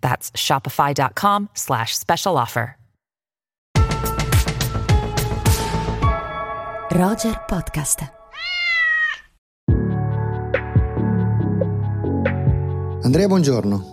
That's shopify.com slash special offer. Roger Podcast. Andrea, buongiorno.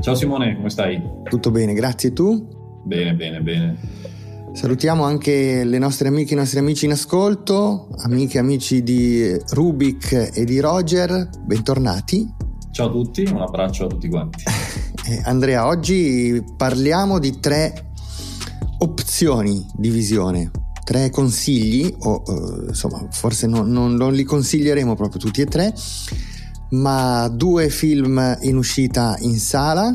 Ciao Simone, come stai? Tutto bene, grazie. Tu? Bene, bene, bene. Salutiamo anche le nostre amiche e i nostri amici in ascolto, amiche e amici di Rubik e di Roger, bentornati. Ciao a tutti, un abbraccio a tutti quanti. Eh, Andrea, oggi parliamo di tre opzioni di visione, tre consigli, o eh, insomma forse non, non, non li consiglieremo proprio tutti e tre, ma due film in uscita in sala,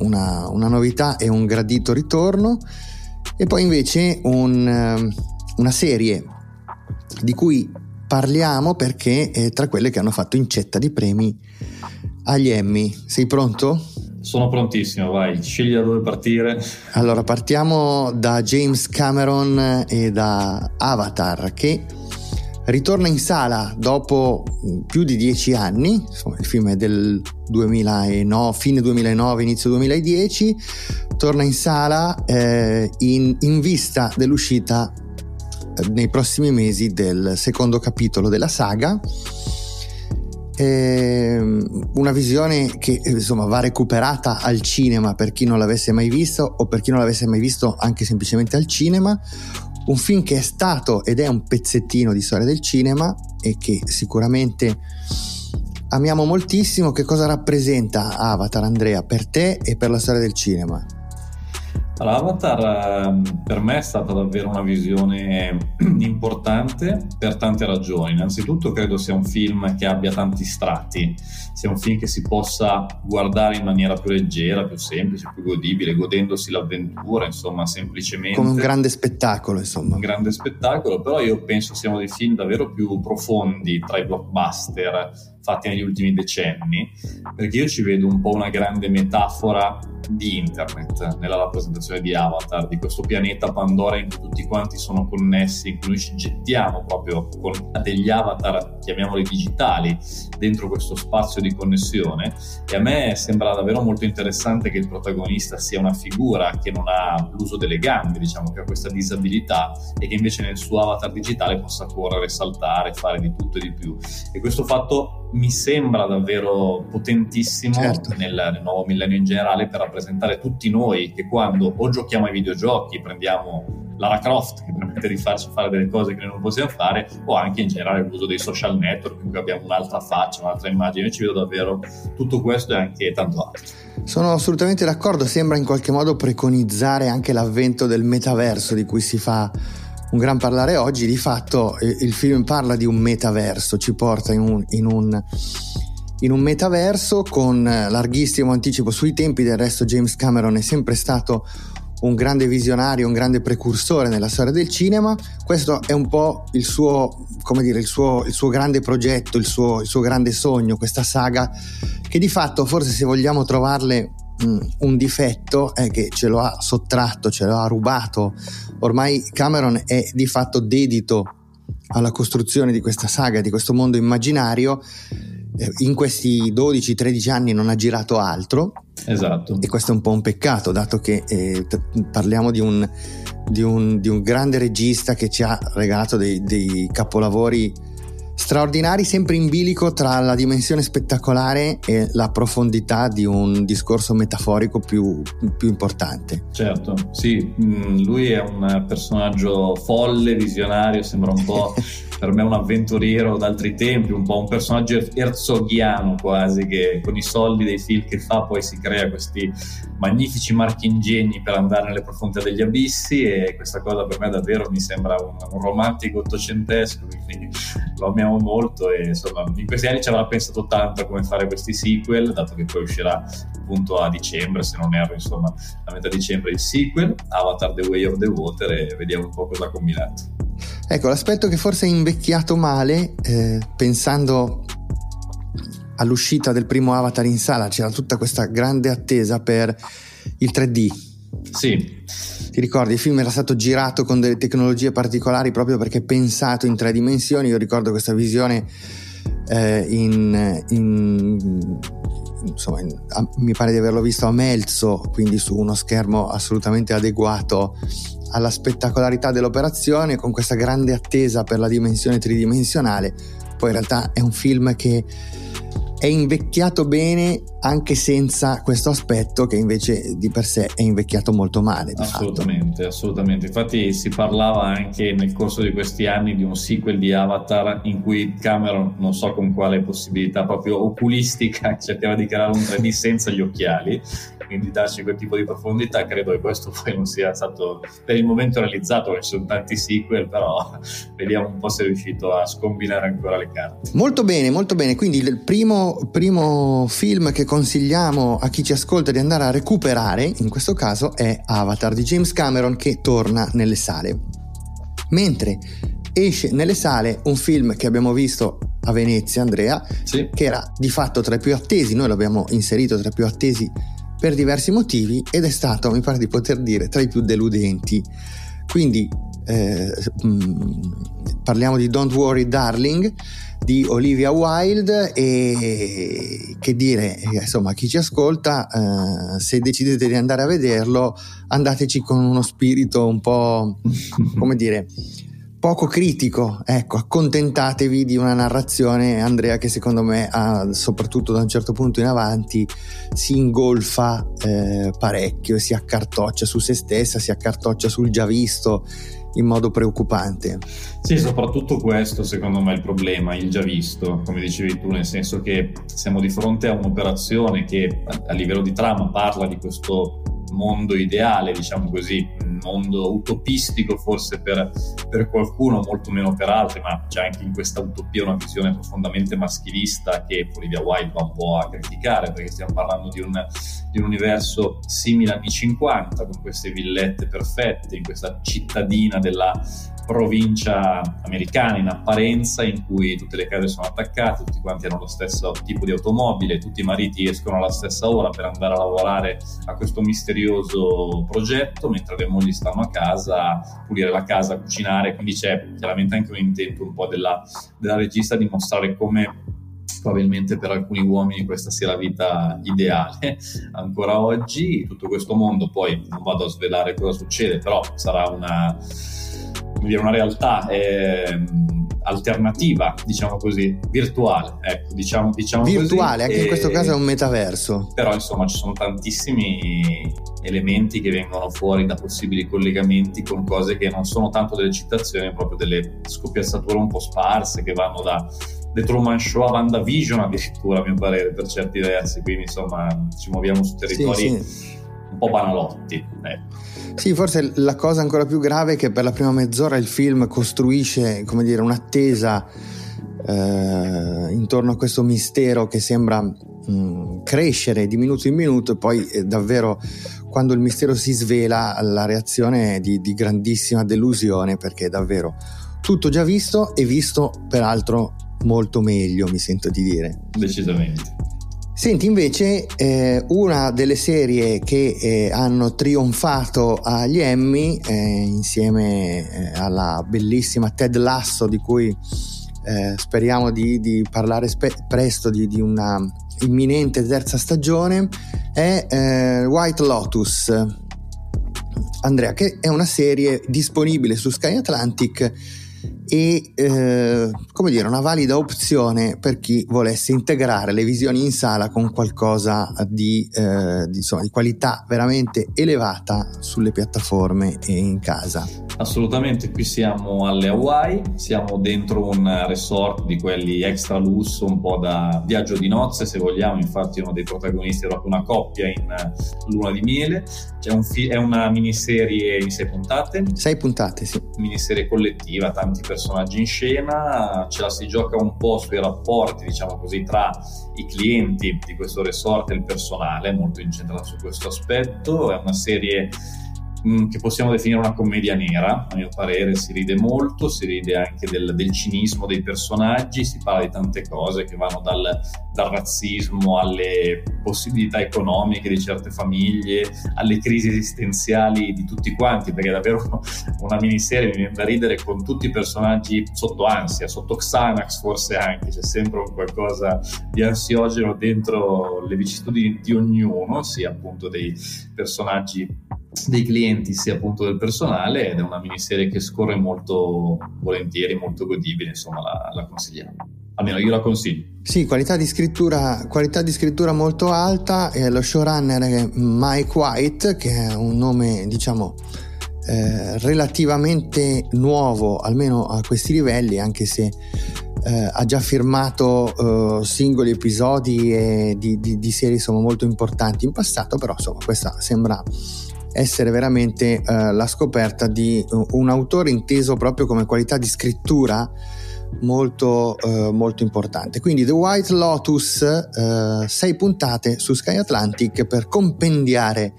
una, una novità e un gradito ritorno, e poi invece un, eh, una serie di cui parliamo perché è tra quelle che hanno fatto incetta di premi agli Emmy. Sei pronto? Sono prontissimo, vai, scegli da dove partire. Allora, partiamo da James Cameron e da Avatar che ritorna in sala dopo più di dieci anni, insomma il film è del 2009, fine 2009, inizio 2010, torna in sala eh, in, in vista dell'uscita eh, nei prossimi mesi del secondo capitolo della saga una visione che insomma va recuperata al cinema per chi non l'avesse mai visto o per chi non l'avesse mai visto anche semplicemente al cinema. Un film che è stato ed è un pezzettino di storia del cinema e che sicuramente amiamo moltissimo che cosa rappresenta Avatar Andrea per te e per la storia del cinema allora, Avatar ehm, per me è stata davvero una visione importante per tante ragioni. Innanzitutto credo sia un film che abbia tanti strati, sia un film che si possa guardare in maniera più leggera, più semplice, più godibile, godendosi l'avventura, insomma, semplicemente. Come un grande spettacolo, insomma. Un grande spettacolo, però io penso siano dei film davvero più profondi tra i blockbuster fatti negli ultimi decenni, perché io ci vedo un po' una grande metafora di internet nella rappresentazione di Avatar, di questo pianeta Pandora in cui tutti quanti sono connessi, in cui noi ci gettiamo proprio con degli avatar, chiamiamoli digitali, dentro questo spazio di connessione e a me sembra davvero molto interessante che il protagonista sia una figura che non ha l'uso delle gambe, diciamo che ha questa disabilità e che invece nel suo avatar digitale possa correre, saltare, fare di tutto e di più. E questo fatto mi sembra davvero potentissimo certo. nel, nel, nuovo millennio in generale per rappresentare tutti noi che quando o giochiamo ai videogiochi, prendiamo Lara Croft che permette di farci fare delle cose che noi non possiamo fare o anche in generale l'uso dei social network in cui abbiamo un'altra faccia, un'altra immagine. Io ci vedo davvero tutto questo e anche tanto altro. Sono assolutamente d'accordo, sembra in qualche modo preconizzare anche l'avvento del metaverso di cui si fa un gran parlare oggi, di fatto eh, il film parla di un metaverso, ci porta in un, in un, in un metaverso con larghissimo anticipo sui tempi, del resto James Cameron è sempre stato un grande visionario, un grande precursore nella storia del cinema. Questo è un po' il suo, come dire, il suo, il suo grande progetto, il suo, il suo, grande sogno, questa saga che di fatto forse se vogliamo trovarle mh, un difetto è che ce lo ha sottratto, ce lo ha rubato ormai Cameron è di fatto dedito alla costruzione di questa saga, di questo mondo immaginario. Eh, in questi 12-13 anni non ha girato altro. Esatto. E questo è un po' un peccato, dato che eh, parliamo di un, di, un, di un, grande regista che ci ha regalato dei, dei capolavori straordinari, sempre in bilico tra la dimensione spettacolare e la profondità di un discorso metaforico più, più importante. Certo, sì, mm, lui è un personaggio folle, visionario, sembra un po' per me un avventuriero d'altri tempi, un po' un personaggio erzoghiano quasi, che con i soldi dei film che fa poi si crea questi magnifici marchingegni per andare nelle profondità degli abissi e questa cosa per me davvero mi sembra un, un romantico ottocentesco, quindi lo amiamo molto e insomma in questi anni ci avrà pensato tanto a come fare questi sequel, dato che poi uscirà appunto a dicembre, se non erro, insomma a metà dicembre il sequel, Avatar The Way of the Water e vediamo un po' cosa ha combinato. Ecco, l'aspetto che forse è invecchiato male, eh, pensando all'uscita del primo Avatar in sala, c'era tutta questa grande attesa per il 3D. Sì. Ti ricordi, il film era stato girato con delle tecnologie particolari proprio perché pensato in tre dimensioni. Io ricordo questa visione eh, in, in, insomma, in, a, mi pare di averlo visto a Melzo, quindi su uno schermo assolutamente adeguato alla spettacolarità dell'operazione, con questa grande attesa per la dimensione tridimensionale. Poi in realtà è un film che è invecchiato bene anche senza questo aspetto che invece di per sé è invecchiato molto male. assolutamente, fatto. assolutamente. Infatti si parlava anche nel corso di questi anni di un sequel di Avatar in cui Cameron, non so con quale possibilità proprio oculistica, cercava di creare un 3D senza gli occhiali quindi darci quel tipo di profondità credo che questo poi non sia stato per il momento realizzato ci sono tanti sequel però vediamo un po' se è riuscito a scombinare ancora le carte. Molto bene molto bene. Quindi il primo, primo film che consigliamo a chi ci ascolta di andare a recuperare in questo caso è Avatar di James Cameron che torna nelle sale. Mentre esce nelle sale un film che abbiamo visto a Venezia, Andrea, sì. che era di fatto tra i più attesi, noi l'abbiamo inserito tra i più attesi per diversi motivi ed è stato, mi pare di poter dire, tra i più deludenti. Quindi eh, mm, parliamo di Don't Worry Darling di Olivia Wilde e che dire, insomma, chi ci ascolta, eh, se decidete di andare a vederlo, andateci con uno spirito un po', come dire, poco critico, ecco, accontentatevi di una narrazione, Andrea, che secondo me, ha, soprattutto da un certo punto in avanti, si ingolfa eh, parecchio, si accartoccia su se stessa, si accartoccia sul già visto in modo preoccupante. Sì, soprattutto questo secondo me è il problema, il già visto, come dicevi tu, nel senso che siamo di fronte a un'operazione che a livello di trama parla di questo mondo ideale, diciamo così, mondo utopistico forse per, per, qualcuno, molto meno per altri, ma c'è anche in questa utopia una visione profondamente maschilista che Olivia Wilde va un po' a criticare, perché stiamo parlando di un, di un universo simile anni 50, con queste villette perfette, in questa cittadina della provincia americana in apparenza in cui tutte le case sono attaccate, tutti quanti hanno lo stesso tipo di automobile, tutti i mariti escono alla stessa ora per andare a lavorare a questo misterioso progetto, mentre le mogli stanno a casa pulire la casa, cucinare, quindi c'è chiaramente anche un intento un po' della, della regista di mostrare come probabilmente per alcuni uomini questa sia la vita ideale ancora oggi. Tutto questo mondo poi non vado a svelare cosa succede però sarà una una realtà eh, alternativa, diciamo così, virtuale. Ecco, diciamo, diciamo virtuale, così, anche e, in questo caso è un metaverso. Però insomma ci sono tantissimi elementi che vengono fuori da possibili collegamenti con cose che non sono tanto delle citazioni, ma proprio delle scoppiazzature un po' sparse che vanno da The Truman Show a WandaVision addirittura a mio parere per certi versi, quindi insomma ci muoviamo su territori sì, sì. Po' banalotti. Ecco. Sì, forse la cosa ancora più grave è che per la prima mezz'ora il film costruisce, come dire, un'attesa eh, intorno a questo mistero che sembra mh, mm, crescere di minuto in minuto e poi eh, davvero quando il mistero si svela la reazione è di, di grandissima delusione perché è davvero tutto già visto e visto peraltro molto meglio, mi sento di dire. Decisamente. Senti invece eh, una delle serie che eh, hanno trionfato agli Emmy eh, insieme eh, alla bellissima Ted Lasso di cui eh, speriamo di, di parlare spe- presto di, di, una imminente terza stagione è eh, White Lotus. Andrea che è una serie disponibile su Sky Atlantic e eh, come dire una valida opzione per chi volesse integrare le visioni in sala con qualcosa di, eh, di, insomma, di qualità veramente elevata sulle piattaforme e in casa. Assolutamente, qui siamo alle Hawaii, siamo dentro un resort di quelli extra lusso, un po' da viaggio di nozze se vogliamo, infatti uno dei protagonisti è proprio una coppia in luna di miele, fi- è una miniserie in sei puntate. Sei puntate, sì. Miniserie collettiva, tanti personaggi in scena, ce la si gioca un po' sui rapporti, diciamo così, tra i clienti di questo resort e il personale, molto incentrato su questo aspetto, è una serie Mm, che possiamo definire una commedia nera, a mio parere si ride molto, si ride anche del, del cinismo dei personaggi, si parla di tante cose che vanno dal, dal, razzismo alle possibilità economiche di certe famiglie, alle crisi esistenziali di tutti quanti, perché è davvero una miniserie mi viene da ridere con tutti i personaggi sotto ansia, sotto Xanax forse anche, c'è sempre un qualcosa di ansiogeno dentro le vicissitudini di ognuno, sia appunto dei personaggi dei clienti sia appunto del personale ed è una miniserie che scorre molto volentieri, molto godibile, insomma la, la consigliamo. Almeno io la consiglio. Sì, qualità di scrittura, qualità di scrittura molto alta e lo showrunner è Mike White che è un nome diciamo eh, relativamente nuovo almeno a questi livelli anche se eh, ha già firmato eh, singoli episodi di, di, di serie insomma, molto importanti in passato però insomma questa sembra essere veramente eh, la scoperta di un autore inteso proprio come qualità di scrittura molto, eh, molto importante. Quindi The White Lotus, eh, sei puntate su Sky Atlantic per compendiare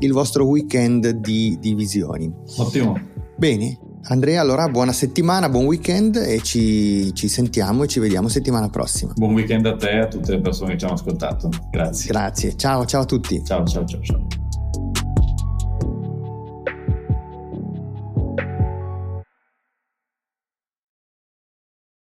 il vostro weekend di, di visioni. Ottimo. Bene, Andrea, allora buona settimana, buon weekend e ci, ci, sentiamo e ci vediamo settimana prossima. Buon weekend a te e a tutte le persone che ci hanno ascoltato. Grazie. Grazie, ciao ciao a tutti. Ciao ciao ciao ciao.